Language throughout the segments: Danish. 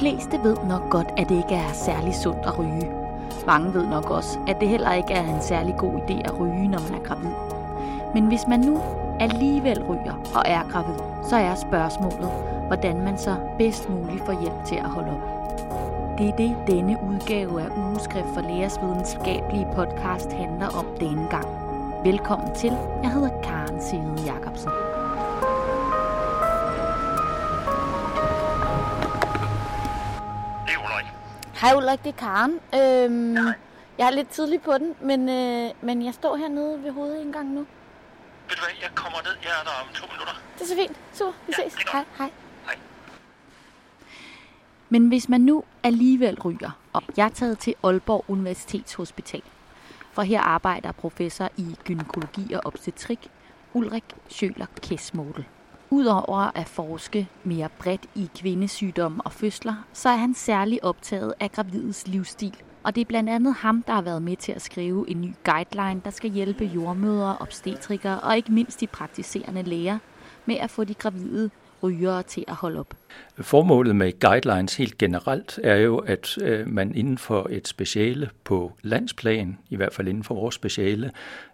fleste ved nok godt, at det ikke er særlig sundt at ryge. Mange ved nok også, at det heller ikke er en særlig god idé at ryge, når man er gravid. Men hvis man nu alligevel ryger og er gravid, så er spørgsmålet, hvordan man så bedst muligt får hjælp til at holde op. Det er det, denne udgave af Ugeskrift for Lægers videnskabelige podcast handler om denne gang. Velkommen til. Jeg hedder Karen Sivede Jacobsen. Hej Ulrik, det er Karen. Øhm, jeg er lidt tidlig på den, men, øh, men jeg står hernede ved hovedindgangen nu. Ved du hvad, jeg kommer ned. Jeg er der om to minutter. Det er så fint. Super, vi Ja, ses. Hej, hej. Hej. Men hvis man nu alligevel ryger, og jeg er taget til Aalborg Universitetshospital, for her arbejder professor i gynækologi og obstetrik Ulrik Schøler Kessmodel. Udover at forske mere bredt i kvindesygdomme og fødsler, så er han særlig optaget af gravides livsstil. Og det er blandt andet ham, der har været med til at skrive en ny guideline, der skal hjælpe jordmødre, obstetrikere og ikke mindst de praktiserende læger med at få de gravide rygere til at holde op. Formålet med guidelines helt generelt er jo, at øh, man inden for et speciale på landsplan, i hvert fald inden for vores speciale,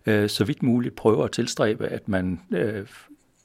øh, så vidt muligt prøver at tilstræbe, at man øh,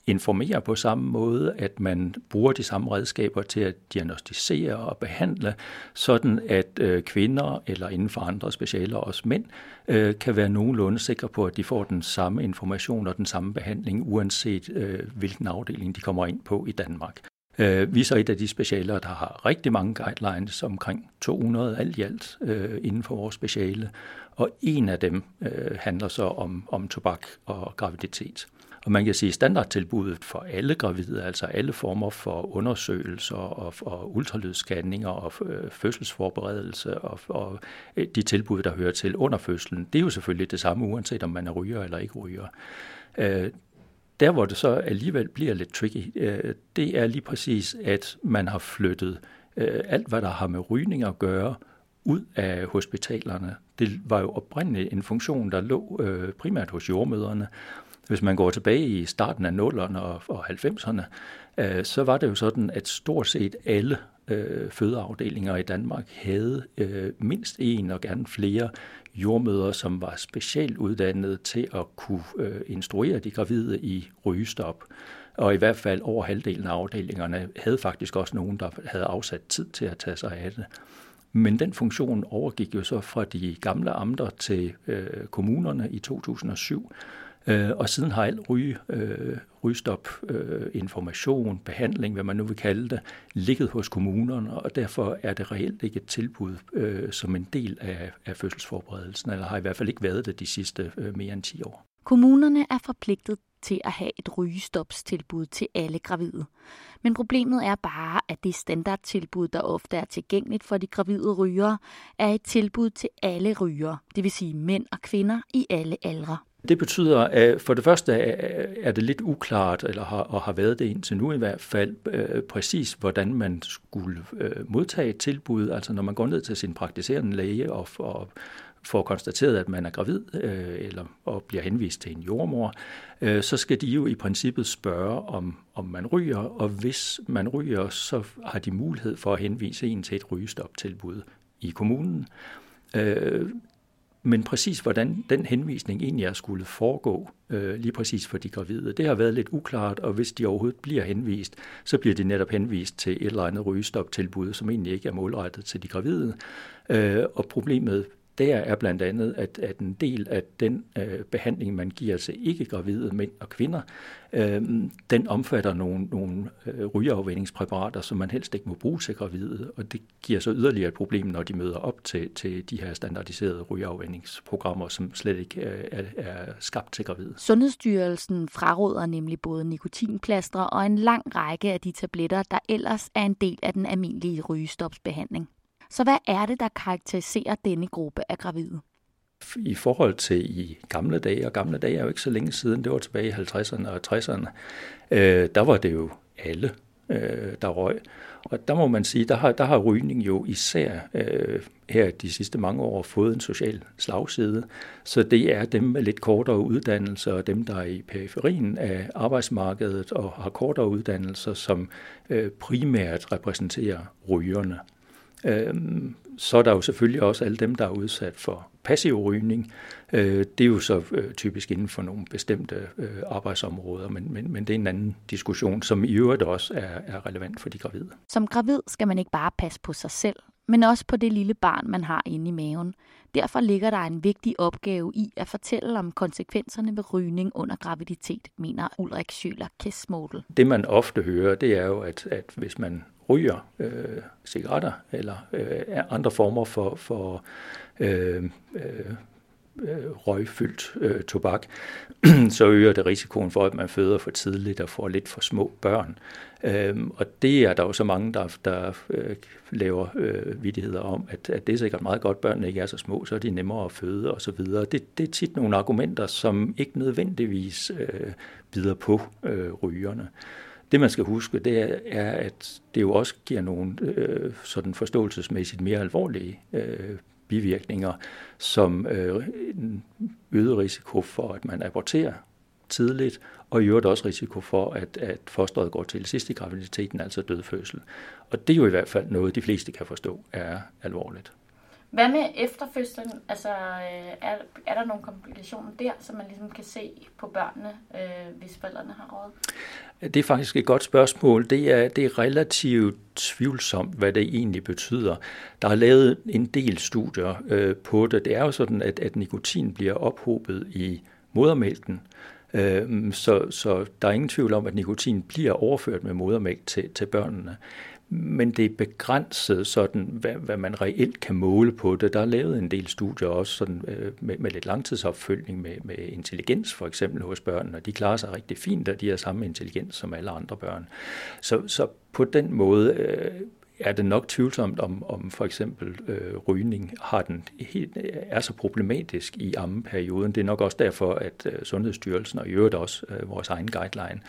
informere på samme måde, at man bruger de samme redskaber til at diagnostisere og behandle, sådan at øh, kvinder eller inden for andre specialer, også mænd, øh, kan være nogenlunde sikre på, at de får den samme information og den samme behandling, uanset øh, hvilken afdeling de kommer ind på i Danmark. Øh, Vi er så et af de specialer, der har rigtig mange guidelines, omkring 200 alt i alt øh, inden for vores speciale, og en af dem øh, handler så om, om tobak og graviditet. Og man kan sige, at standardtilbuddet for alle gravide, altså alle former for undersøgelser og, og ultralydsscanninger og øh, fødselsforberedelse og, og øh, de tilbud, der hører til under fødslen, det er jo selvfølgelig det samme, uanset om man er ryger eller ikke ryger. Øh, der, hvor det så alligevel bliver lidt tricky, det er lige præcis, at man har flyttet alt, hvad der har med rygning at gøre, ud af hospitalerne. Det var jo oprindeligt en funktion, der lå primært hos jordmøderne. Hvis man går tilbage i starten af 0'erne og, og 90'erne, øh, så var det jo sådan, at stort set alle øh, fødeafdelinger i Danmark havde øh, mindst en og gerne flere jordmøder, som var specielt uddannet til at kunne øh, instruere de gravide i rygestop. Og i hvert fald over halvdelen af afdelingerne havde faktisk også nogen, der havde afsat tid til at tage sig af det. Men den funktion overgik jo så fra de gamle amter til øh, kommunerne i 2007. Øh, og siden har alt ryge, øh, rygestop, øh, information, behandling, hvad man nu vil kalde det, ligget hos kommunerne, og derfor er det reelt ikke et tilbud øh, som en del af, af fødselsforberedelsen, eller har i hvert fald ikke været det de sidste øh, mere end 10 år. Kommunerne er forpligtet til at have et rygestopstilbud til alle gravide. Men problemet er bare, at det standardtilbud, der ofte er tilgængeligt for de gravide rygere, er et tilbud til alle rygere, det vil sige mænd og kvinder i alle aldre. Det betyder, at for det første øh, er det lidt uklart, eller har, og har været det indtil nu i hvert fald, øh, præcis hvordan man skulle øh, modtage et tilbud. Altså når man går ned til sin praktiserende læge og, og får konstateret, at man er gravid øh, eller og bliver henvist til en jordmor, øh, så skal de jo i princippet spørge, om, om man ryger, og hvis man ryger, så har de mulighed for at henvise en til et rygestoptilbud i kommunen. Øh, men præcis hvordan den henvisning egentlig er skulle foregå, øh, lige præcis for de gravide, det har været lidt uklart, og hvis de overhovedet bliver henvist, så bliver de netop henvist til et eller andet rygestoptilbud, som egentlig ikke er målrettet til de gravide. Øh, og problemet der er blandt andet, at, at en del af den øh, behandling, man giver til ikke-gravide mænd og kvinder, øh, den omfatter nogle, nogle øh, rygeafvændingspræparater, som man helst ikke må bruge til gravide, og det giver så yderligere et problem, når de møder op til, til de her standardiserede rygeafvændningsprogrammer, som slet ikke øh, er, er skabt til gravide. Sundhedsstyrelsen fraråder nemlig både nikotinplastre og en lang række af de tabletter, der ellers er en del af den almindelige rygestopsbehandling. Så hvad er det, der karakteriserer denne gruppe af gravide? I forhold til i gamle dage, og gamle dage er jo ikke så længe siden, det var tilbage i 50'erne og 60'erne, øh, der var det jo alle øh, der røg. Og der må man sige, der har, der har rygning jo især øh, her de sidste mange år fået en social slagside. Så det er dem med lidt kortere uddannelser og dem, der er i periferien af arbejdsmarkedet og har kortere uddannelser, som øh, primært repræsenterer rygerne. Øhm, så er der jo selvfølgelig også alle dem, der er udsat for passiv rygning. Øh, det er jo så øh, typisk inden for nogle bestemte øh, arbejdsområder, men, men, men det er en anden diskussion, som i øvrigt også er, er relevant for de gravide. Som gravid skal man ikke bare passe på sig selv, men også på det lille barn, man har inde i maven. Derfor ligger der en vigtig opgave i at fortælle om konsekvenserne ved rygning under graviditet, mener Ulrik Schøler Kessmodel. Det man ofte hører, det er jo, at, at hvis man ryger øh, cigaretter eller øh, andre former for, for øh, øh, Øh, røgfyldt øh, tobak, så øger det risikoen for, at man føder for tidligt og får lidt for små børn. Øhm, og det er der jo så mange, der, der øh, laver øh, vidigheder om, at, at det er sikkert meget godt, at børnene ikke er så små, så er de nemmere at føde osv. Det, det er tit nogle argumenter, som ikke nødvendigvis øh, bider på øh, rygerne. Det man skal huske, det er, er at det jo også giver nogle øh, sådan forståelsesmæssigt mere alvorlige øh, bivirkninger, som øh, øget risiko for, at man aborterer tidligt, og i øvrigt også risiko for, at, at fosteret går til sidst i graviditeten, altså dødfødsel. Og det er jo i hvert fald noget, de fleste kan forstå er alvorligt. Hvad med efterfødslen? Altså, øh, er, er der nogle komplikationer der, som man ligesom kan se på børnene, øh, hvis forældrene har råd? Det er faktisk et godt spørgsmål. Det er, det er relativt tvivlsomt, hvad det egentlig betyder. Der er lavet en del studier øh, på det. Det er jo sådan, at, at nikotin bliver ophobet i modermælken, øh, så, så der er ingen tvivl om, at nikotin bliver overført med modermælk til, til børnene men det er begrænset sådan, hvad, hvad man reelt kan måle på det. Der er lavet en del studier også sådan, øh, med, med lidt langtidsopfølgning med, med intelligens for eksempel hos børn, og de klarer sig rigtig fint, og de har samme intelligens som alle andre børn. Så, så på den måde øh, er det nok tvivlsomt, om, om for eksempel øh, rygning har den helt, er så problematisk i ammeperioden. Det er nok også derfor, at øh, Sundhedsstyrelsen og i øvrigt også øh, vores egen guideline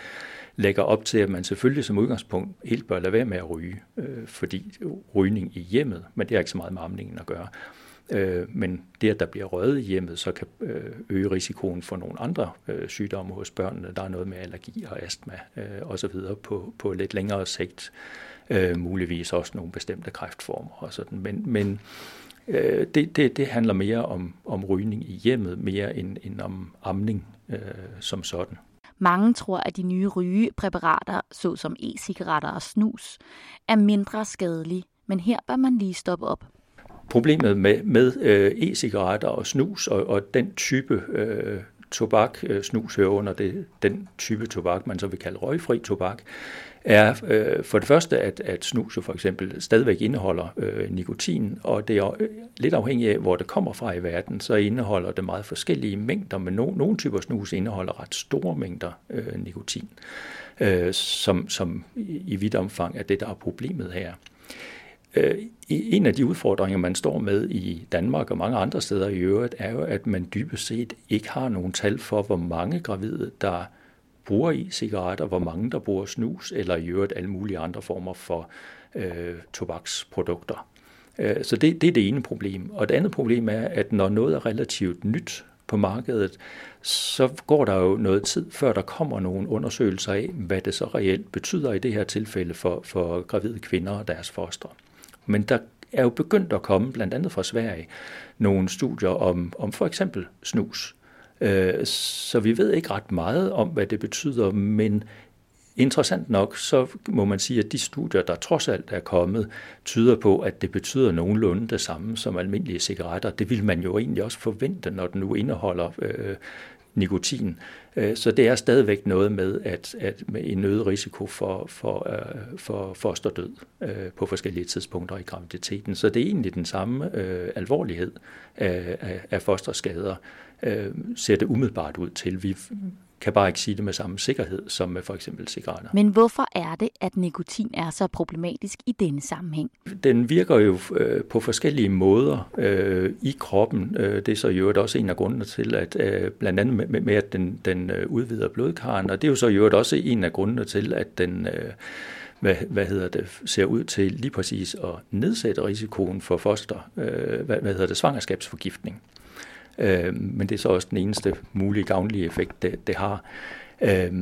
lægger op til, at man selvfølgelig som udgangspunkt helt bør lade være med at ryge, øh, fordi rygning i hjemmet, men det har ikke så meget med amningen at gøre. Øh, men det, at der bliver røget i hjemmet, så kan øh, øge risikoen for nogle andre øh, sygdomme hos børnene. Der er noget med allergi og astma øh, osv. På, på lidt længere sigt. Øh, muligvis også nogle bestemte kræftformer og sådan. Men, men øh, det, det, det handler mere om, om rygning i hjemmet, mere end, end om amning øh, som sådan. Mange tror, at de nye rygepræparater, såsom e-cigaretter og snus, er mindre skadelige, men her bør man lige stoppe op. Problemet med, med øh, e-cigaretter og snus og, og den type øh, tobak, øh, snus hører under det, den type tobak, man så vil kalde røgfri tobak, er øh, for det første, at, at snus jo for eksempel stadigvæk indeholder øh, nikotin, og det er øh, lidt afhængigt af, hvor det kommer fra i verden, så indeholder det meget forskellige mængder, men no, nogle typer snus indeholder ret store mængder øh, nikotin, øh, som, som i vidt omfang er det, der er problemet her. Øh, en af de udfordringer, man står med i Danmark og mange andre steder i øvrigt, er jo, at man dybest set ikke har nogen tal for, hvor mange gravide, der bruger e-cigaretter, hvor mange der bruger snus, eller i øvrigt alle mulige andre former for øh, tobaksprodukter. Øh, så det, det er det ene problem. Og det andet problem er, at når noget er relativt nyt på markedet, så går der jo noget tid, før der kommer nogle undersøgelser af, hvad det så reelt betyder i det her tilfælde for, for gravide kvinder og deres foster. Men der er jo begyndt at komme, blandt andet fra Sverige, nogle studier om, om for eksempel snus. Øh, så vi ved ikke ret meget om, hvad det betyder, men interessant nok, så må man sige, at de studier, der trods alt er kommet, tyder på, at det betyder nogenlunde det samme som almindelige cigaretter. Det vil man jo egentlig også forvente, når den nu indeholder øh, nikotin. Øh, så det er stadigvæk noget med, at, at med en øget risiko for, for, øh, for fosterdød øh, på forskellige tidspunkter i graviditeten. Så det er egentlig den samme alvorlighed af, af, fosterskader, uh, ser det umiddelbart ud til. Vi kan bare ikke sige det med samme sikkerhed som med for eksempel cigaretter. Men hvorfor er det, at nikotin er så problematisk i denne sammenhæng? Den virker jo øh, på forskellige måder øh, i kroppen. Øh, det er så jo også en af grundene til, at øh, blandt andet med, med at den, den udvider blodkaren, og det er jo så jo også en af grundene til, at den øh, hvad, hvad hedder det, ser ud til lige præcis at nedsætte risikoen for foster, øh, hvad, hvad hedder det, svangerskabsforgiftning. Øh, men det er så også den eneste mulige gavnlige effekt, det, det har. Øh,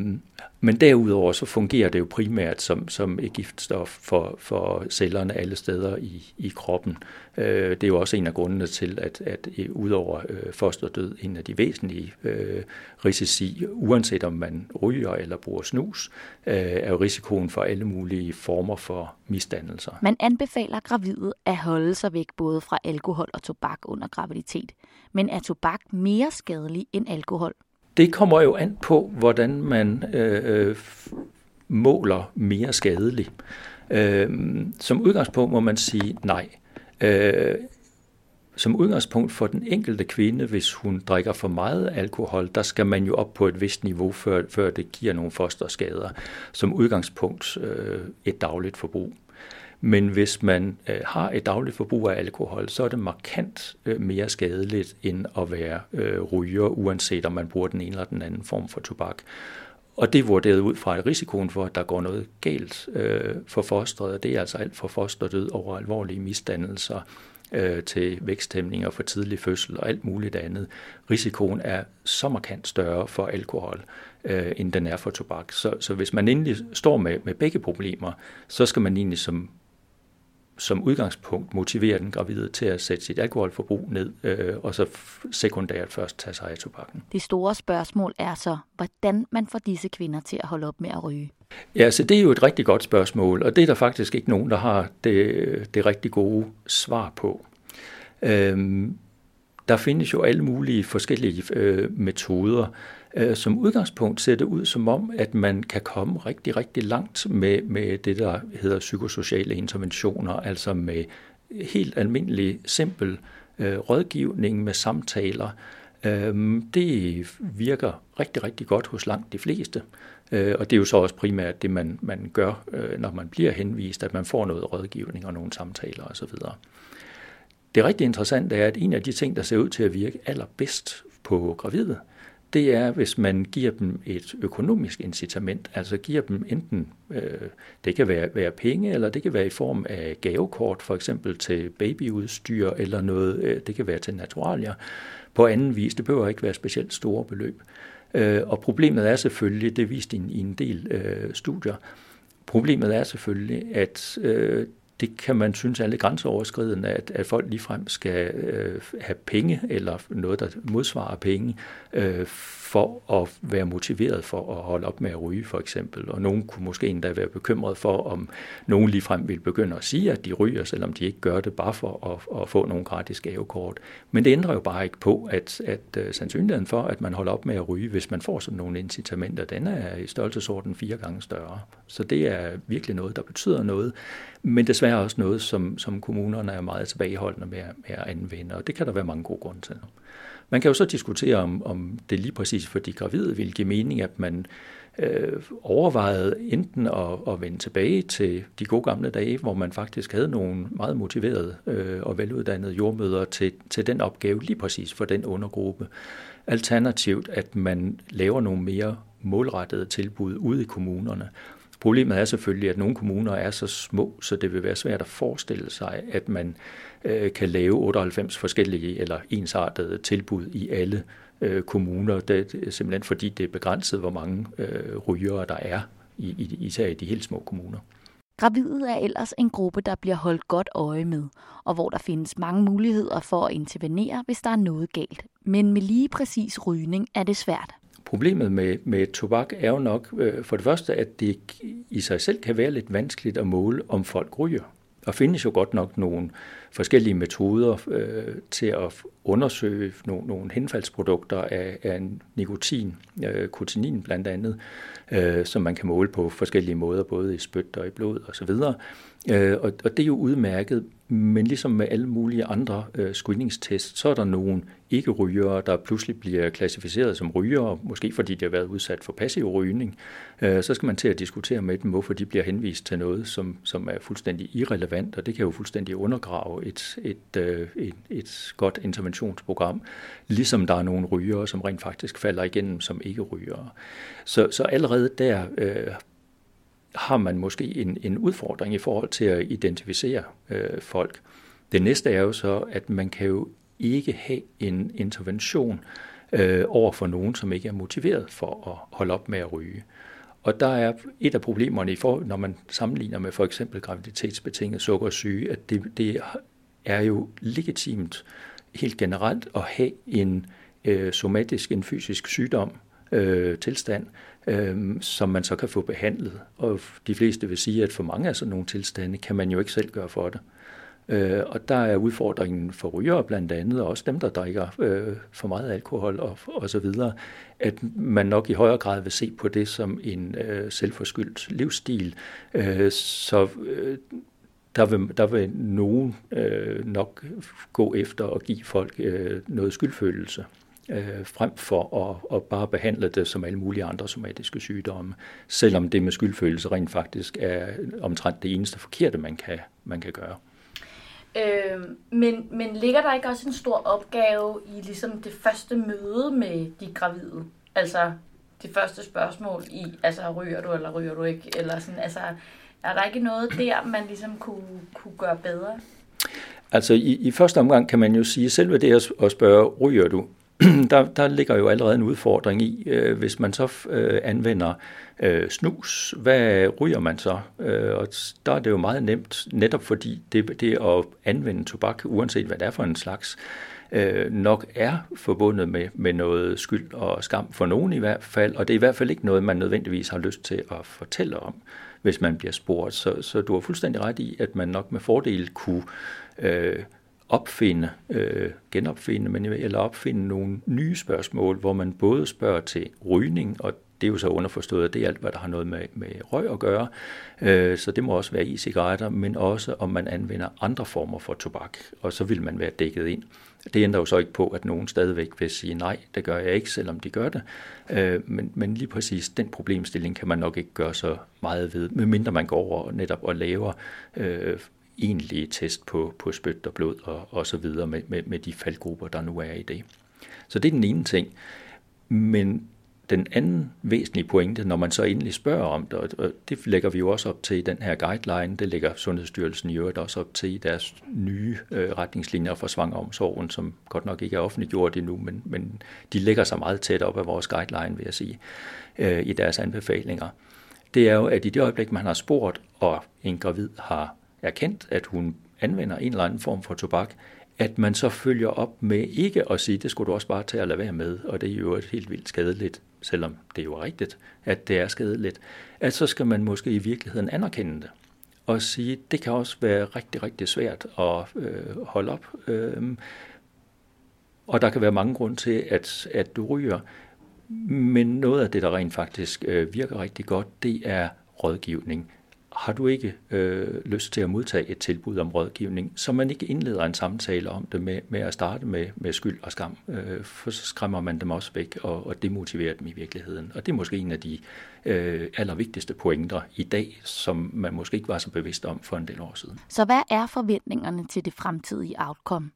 men derudover så fungerer det jo primært som, som et giftstof for, for cellerne alle steder i, i kroppen. Øh, det er jo også en af grundene til, at, at øh, udover øh, fosterdød, en af de væsentlige øh, risici, uanset om man ryger eller bruger snus, øh, er jo risikoen for alle mulige former for misdannelser. Man anbefaler gravide at holde sig væk både fra alkohol og tobak under graviditet. Men er tobak mere skadelig end alkohol? Det kommer jo an på, hvordan man øh, øh måler mere skadelig. Øh, som udgangspunkt må man sige nej. Øh, som udgangspunkt for den enkelte kvinde, hvis hun drikker for meget alkohol, der skal man jo op på et vist niveau, før, før det giver nogle fosterskader. Som udgangspunkt øh, et dagligt forbrug. Men hvis man øh, har et dagligt forbrug af alkohol, så er det markant øh, mere skadeligt end at være øh, ryger, uanset om man bruger den ene eller den anden form for tobak. Og det er vurderet ud fra at risikoen for, at der går noget galt øh, for fosteret. Det er altså alt fra fosterdød over alvorlige misdannelser øh, til væksthæmninger for tidlig fødsel og alt muligt andet. Risikoen er så markant større for alkohol, øh, end den er for tobak. Så, så hvis man endelig står med, med begge problemer, så skal man egentlig som som udgangspunkt motivere den gravide til at sætte sit alkoholforbrug ned, øh, og så sekundært først tage sig af tobakken. Det store spørgsmål er så, hvordan man får disse kvinder til at holde op med at ryge. Ja, så det er jo et rigtig godt spørgsmål, og det er der faktisk ikke nogen, der har det, det rigtig gode svar på. Øhm, der findes jo alle mulige forskellige øh, metoder, Øh, som udgangspunkt ser det ud som om, at man kan komme rigtig, rigtig langt med, med det, der hedder psykosociale interventioner, altså med helt almindelig, simpel øh, rådgivning med samtaler. Øh, det virker rigtig, rigtig godt hos langt de fleste. Øh, og det er jo så også primært det, man, man gør, øh, når man bliver henvist, at man får noget rådgivning og nogle samtaler osv. Det rigtig interessante er, at en af de ting, der ser ud til at virke allerbedst på gravide, det er, hvis man giver dem et økonomisk incitament, altså giver dem enten, øh, det kan være, være penge, eller det kan være i form af gavekort, for eksempel til babyudstyr, eller noget, øh, det kan være til naturalier. På anden vis, det behøver ikke være specielt store beløb. Øh, og problemet er selvfølgelig, det viste i en, i en del øh, studier, problemet er selvfølgelig, at øh, det kan man synes er lidt grænseoverskridende, at, at folk ligefrem skal øh, have penge, eller noget, der modsvarer penge, øh, for at være motiveret for at holde op med at ryge, for eksempel. Og nogen kunne måske endda være bekymret for, om nogen ligefrem vil begynde at sige, at de ryger, selvom de ikke gør det bare for at, at få nogle gratis gavekort. Men det ændrer jo bare ikke på, at, at uh, sandsynligheden for, at man holder op med at ryge, hvis man får sådan nogle incitamenter, den er i størrelsesorden fire gange større. Så det er virkelig noget, der betyder noget, men desværre også noget, som, som kommunerne er meget tilbageholdende med, med at anvende, og det kan der være mange gode grunde til. Man kan jo så diskutere, om, om det lige præcis for de gravide ville give mening, at man øh, overvejede enten at, at vende tilbage til de gode gamle dage, hvor man faktisk havde nogle meget motiverede øh, og veluddannede jordmøder til, til den opgave lige præcis for den undergruppe. Alternativt, at man laver nogle mere målrettede tilbud ude i kommunerne. Problemet er selvfølgelig, at nogle kommuner er så små, så det vil være svært at forestille sig, at man øh, kan lave 98 forskellige eller ensartede tilbud i alle øh, kommuner. Det er simpelthen fordi, det er begrænset, hvor mange øh, rygere der er, i, i, især i de helt små kommuner. Gravide er ellers en gruppe, der bliver holdt godt øje med, og hvor der findes mange muligheder for at intervenere, hvis der er noget galt. Men med lige præcis rygning er det svært. Problemet med, med tobak er jo nok øh, for det første, at det i sig selv kan være lidt vanskeligt at måle, om folk ryger. Der findes jo godt nok nogle forskellige metoder øh, til at undersøge nogle, nogle henfaldsprodukter af, af nikotin, øh, kotinin blandt andet, øh, som man kan måle på forskellige måder, både i spyt og i blod osv. Øh, og, og det er jo udmærket, men ligesom med alle mulige andre øh, screeningstests, så er der nogle ikke-rygere, der pludselig bliver klassificeret som rygere, måske fordi de har været udsat for passiv rygning. Øh, så skal man til at diskutere med dem, hvorfor de bliver henvist til noget, som, som er fuldstændig irrelevant, og det kan jo fuldstændig undergrave et, et, øh, et, et godt interventionsprogram, ligesom der er nogle rygere, som rent faktisk falder igennem som ikke-rygere. Så, så allerede der øh, har man måske en, en udfordring i forhold til at identificere øh, folk. Det næste er jo så, at man kan jo ikke have en intervention øh, over for nogen, som ikke er motiveret for at holde op med at ryge. Og der er et af problemerne, i for, når man sammenligner med for eksempel graviditetsbetinget sukkersyge, at det, det er jo legitimt helt generelt at have en øh, somatisk, en fysisk sygdom, øh, tilstand, øh, som man så kan få behandlet. Og de fleste vil sige, at for mange af sådan nogle tilstande kan man jo ikke selv gøre for det. Øh, og der er udfordringen for rygere blandt andet, og også dem, der drikker øh, for meget alkohol og, og så videre, at man nok i højere grad vil se på det som en øh, selvforskyldt livsstil. Øh, så øh, der vil, der vil nogen øh, nok gå efter at give folk øh, noget skyldfølelse øh, frem for at, at bare behandle det som alle mulige andre somatiske sygdomme, selvom det med skyldfølelse rent faktisk er omtrent det eneste forkerte, man kan, man kan gøre. Øh, men, men ligger der ikke også en stor opgave i ligesom det første møde med de gravide? Altså det første spørgsmål i, altså ryger du eller ryger du ikke? Eller sådan, altså, er der ikke noget der, man ligesom kunne, kunne gøre bedre? Altså i, i første omgang kan man jo sige, selv selve det at spørge, ryger du, der, der ligger jo allerede en udfordring i, øh, hvis man så øh, anvender øh, snus, hvad ryger man så? Øh, og der er det jo meget nemt, netop fordi det, det at anvende tobak, uanset hvad det er for en slags, øh, nok er forbundet med, med noget skyld og skam for nogen i hvert fald, og det er i hvert fald ikke noget, man nødvendigvis har lyst til at fortælle om, hvis man bliver spurgt. Så, så du har fuldstændig ret i, at man nok med fordel kunne øh, opfinde, øh, genopfinde, men eller opfinde nogle nye spørgsmål, hvor man både spørger til rygning, og det er jo så underforstået, at det er alt, hvad der har noget med, med røg at gøre. Øh, så det må også være e-cigaretter, men også om man anvender andre former for tobak, og så vil man være dækket ind. Det ændrer jo så ikke på, at nogen stadigvæk vil sige, nej, det gør jeg ikke, selvom de gør det. Øh, men, men lige præcis den problemstilling kan man nok ikke gøre så meget ved, medmindre man går over netop og laver øh, egentlige test på, på spyt og blod og, og så videre med, med, med de faldgrupper, der nu er i det. Så det er den ene ting. Men den anden væsentlige pointe, når man så endelig spørger om det, og det lægger vi jo også op til i den her guideline, det lægger Sundhedsstyrelsen i øvrigt også op til i deres nye øh, retningslinjer for svangeromsorgen, som godt nok ikke er offentliggjort endnu, men, men de lægger sig meget tæt op af vores guideline, vil jeg sige, øh, i deres anbefalinger. Det er jo, at i det øjeblik, man har spurgt, og en gravid har erkendt, at hun anvender en eller anden form for tobak, at man så følger op med ikke at sige, det skulle du også bare tage at lade være med, og det er jo et helt vildt skadeligt, selvom det jo er rigtigt, at det er skadeligt, at så skal man måske i virkeligheden anerkende det og sige, det kan også være rigtig, rigtig svært at øh, holde op. Øh, og der kan være mange grunde til, at, at du ryger. Men noget af det, der rent faktisk øh, virker rigtig godt, det er rådgivning har du ikke øh, lyst til at modtage et tilbud om rådgivning, så man ikke indleder en samtale om det med, med at starte med, med skyld og skam, øh, for så skræmmer man dem også væk og, og demotiverer dem i virkeligheden. Og det er måske en af de øh, allervigtigste pointer i dag, som man måske ikke var så bevidst om for en del år siden. Så hvad er forventningerne til det fremtidige outcome?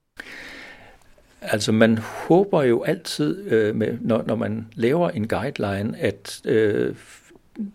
Altså man håber jo altid, øh, med, når, når man laver en guideline, at øh,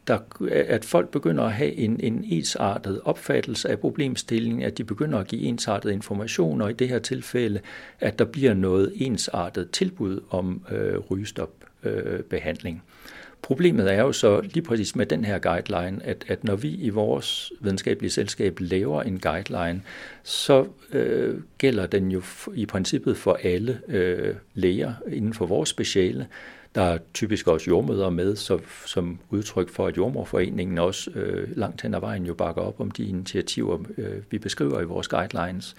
der, at folk begynder at have en, en ensartet opfattelse af problemstillingen, at de begynder at give ensartet information, og i det her tilfælde, at der bliver noget ensartet tilbud om øh, rygestopbehandling. Øh, Problemet er jo så lige præcis med den her guideline, at, at når vi i vores videnskabelige selskab laver en guideline, så øh, gælder den jo i princippet for alle øh, læger inden for vores speciale. Der er typisk også jordmøder med, så, som udtryk for, at jordmorforeningen også øh, langt hen ad vejen jo bakker op om de initiativer, øh, vi beskriver i vores guidelines.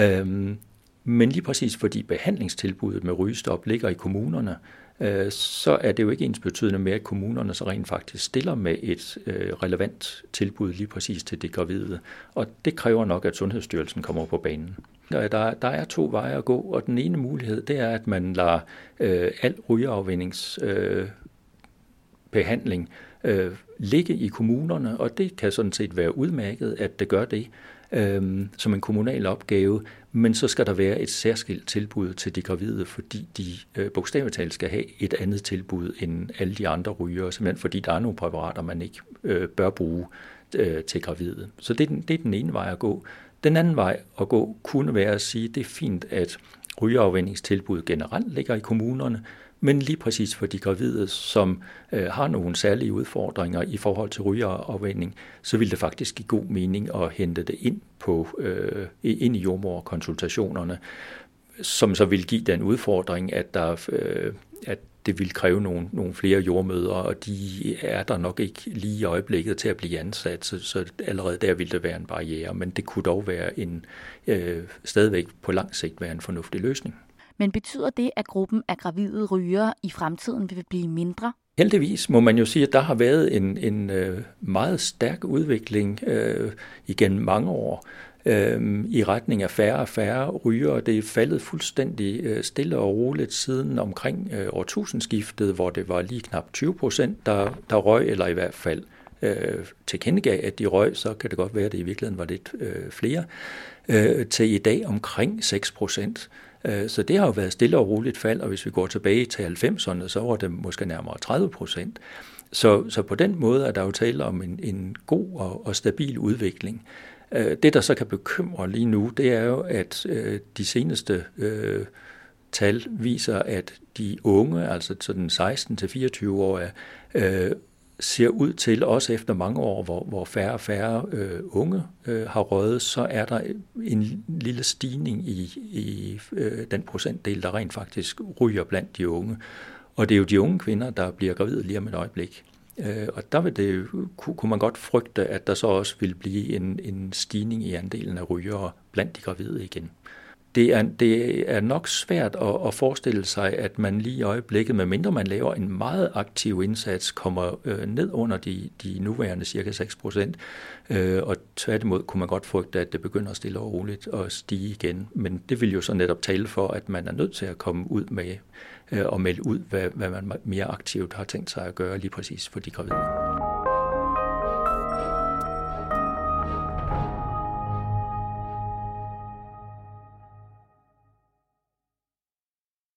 Øhm, men lige præcis fordi behandlingstilbuddet med rygestop ligger i kommunerne, øh, så er det jo ikke ens betydende med, at kommunerne så rent faktisk stiller med et øh, relevant tilbud lige præcis til det gravide. Og det kræver nok, at Sundhedsstyrelsen kommer på banen. Der, der er to veje at gå, og den ene mulighed, det er, at man lader øh, al rygeafvindingsbehandling øh, øh, ligge i kommunerne, og det kan sådan set være udmærket, at det gør det. øh, som en kommunal opgave, men så skal der være et særskilt tilbud til de gravide, fordi de øh, bogstaveligt talt skal have et andet tilbud end alle de andre rygere, simpelthen fordi der er nogle præparater, man ikke øh, bør bruge øh, til gravide. Så det er, den, det er den ene vej at gå. Den anden vej at gå kunne være at sige, at det er fint, at rygeafvendingstilbud generelt ligger i kommunerne, men lige præcis for de gravide, som øh, har nogle særlige udfordringer i forhold til rygeafvænding, så vil det faktisk give god mening at hente det ind, på, øh, ind i jordmorkonsultationerne, som så vil give den udfordring, at, der, øh, at det vil kræve nogle, nogle flere jordmøder, og de er der nok ikke lige i øjeblikket til at blive ansat, så, så allerede der vil det være en barriere, men det kunne dog være en, øh, stadigvæk på lang sigt være en fornuftig løsning. Men betyder det, at gruppen af gravide rygere i fremtiden vil blive mindre? Heldigvis må man jo sige, at der har været en, en øh, meget stærk udvikling øh, igennem mange år øh, i retning af færre og færre rygere. Det er faldet fuldstændig øh, stille og roligt siden omkring øh, årtusindskiftet, hvor det var lige knap 20 procent, der, der røg, eller i hvert fald øh, tilkendegav, at de røg, så kan det godt være, at det i virkeligheden var lidt øh, flere, øh, til i dag omkring 6 procent. Øh, så det har jo været stille og roligt fald, og hvis vi går tilbage til 90'erne, så var det måske nærmere 30 procent. Så, så på den måde er der jo tale om en, en god og, og stabil udvikling. Øh, det, der så kan bekymre lige nu, det er jo, at øh, de seneste øh, tal viser, at de unge, altså sådan 16-24 år, ser ud til, også efter mange år, hvor, hvor færre og færre øh, unge øh, har røget, så er der en lille stigning i, i øh, den procentdel, der rent faktisk ryger blandt de unge. Og det er jo de unge kvinder, der bliver gravide lige om et øjeblik. Øh, og der vil det, kunne man godt frygte, at der så også vil blive en, en stigning i andelen af rygere blandt de gravide igen det er, det er nok svært at, at forestille sig, at man lige i øjeblikket, medmindre man laver en meget aktiv indsats, kommer øh, ned under de, de nuværende cirka 6 procent. Øh, og tværtimod kunne man godt frygte, at det begynder at stille og roligt og stige igen. Men det vil jo så netop tale for, at man er nødt til at komme ud med øh, og melde ud, hvad, hvad man mere aktivt har tænkt sig at gøre lige præcis for de gravide.